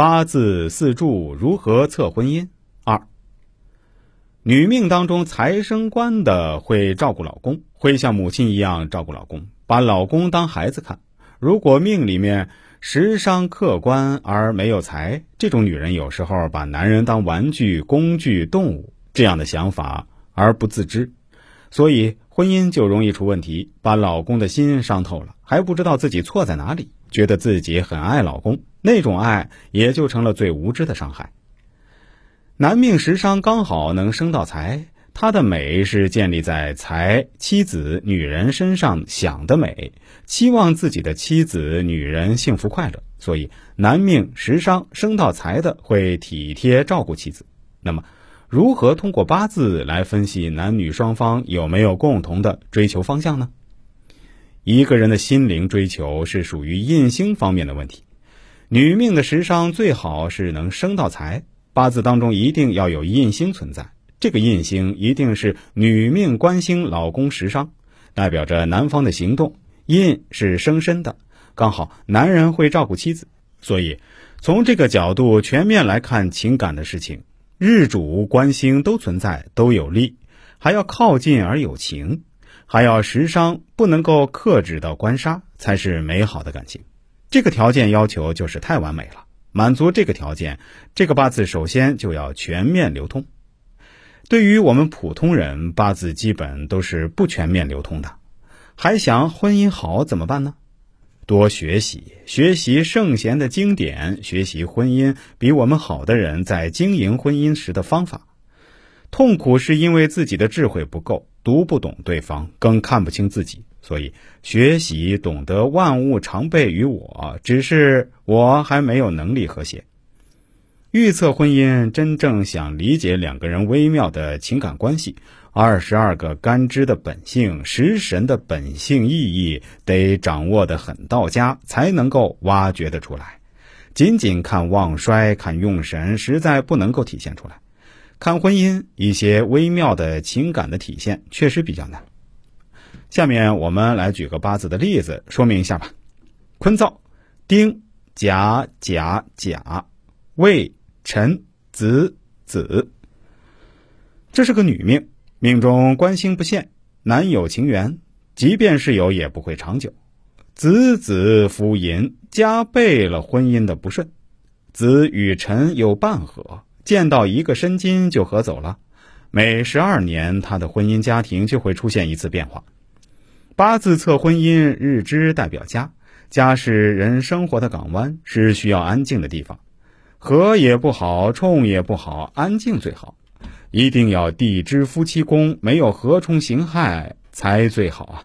八字四柱如何测婚姻？二，女命当中财生官的会照顾老公，会像母亲一样照顾老公，把老公当孩子看。如果命里面食伤克官而没有财，这种女人有时候把男人当玩具、工具、动物这样的想法而不自知，所以婚姻就容易出问题，把老公的心伤透了，还不知道自己错在哪里。觉得自己很爱老公，那种爱也就成了最无知的伤害。男命食伤刚好能生到财，他的美是建立在财、妻子、女人身上想的美，期望自己的妻子、女人幸福快乐。所以，男命食伤生到财的会体贴照顾妻子。那么，如何通过八字来分析男女双方有没有共同的追求方向呢？一个人的心灵追求是属于印星方面的问题。女命的食伤最好是能生到财，八字当中一定要有印星存在。这个印星一定是女命官星，老公食伤，代表着男方的行动。印是生身的，刚好男人会照顾妻子，所以从这个角度全面来看情感的事情，日主官星都存在，都有利，还要靠近而有情。还要食伤，不能够克制到官杀，才是美好的感情。这个条件要求就是太完美了。满足这个条件，这个八字首先就要全面流通。对于我们普通人，八字基本都是不全面流通的。还想婚姻好怎么办呢？多学习，学习圣贤的经典，学习婚姻比我们好的人在经营婚姻时的方法。痛苦是因为自己的智慧不够。读不懂对方，更看不清自己，所以学习懂得万物常备于我，只是我还没有能力和谐。预测婚姻，真正想理解两个人微妙的情感关系，二十二个干支的本性、食神的本性意义，得掌握的很到家，才能够挖掘得出来。仅仅看旺衰、看用神，实在不能够体现出来。看婚姻一些微妙的情感的体现确实比较难。下面我们来举个八字的例子说明一下吧。坤造丁甲甲甲未辰子子，这是个女命，命中官星不现，难有情缘，即便是有也不会长久。子子夫淫，加倍了婚姻的不顺。子与辰有半合。见到一个申金就合走了，每十二年他的婚姻家庭就会出现一次变化。八字测婚姻，日支代表家，家是人生活的港湾，是需要安静的地方。和也不好，冲也不好，安静最好。一定要地支夫妻宫没有合冲刑害才最好啊。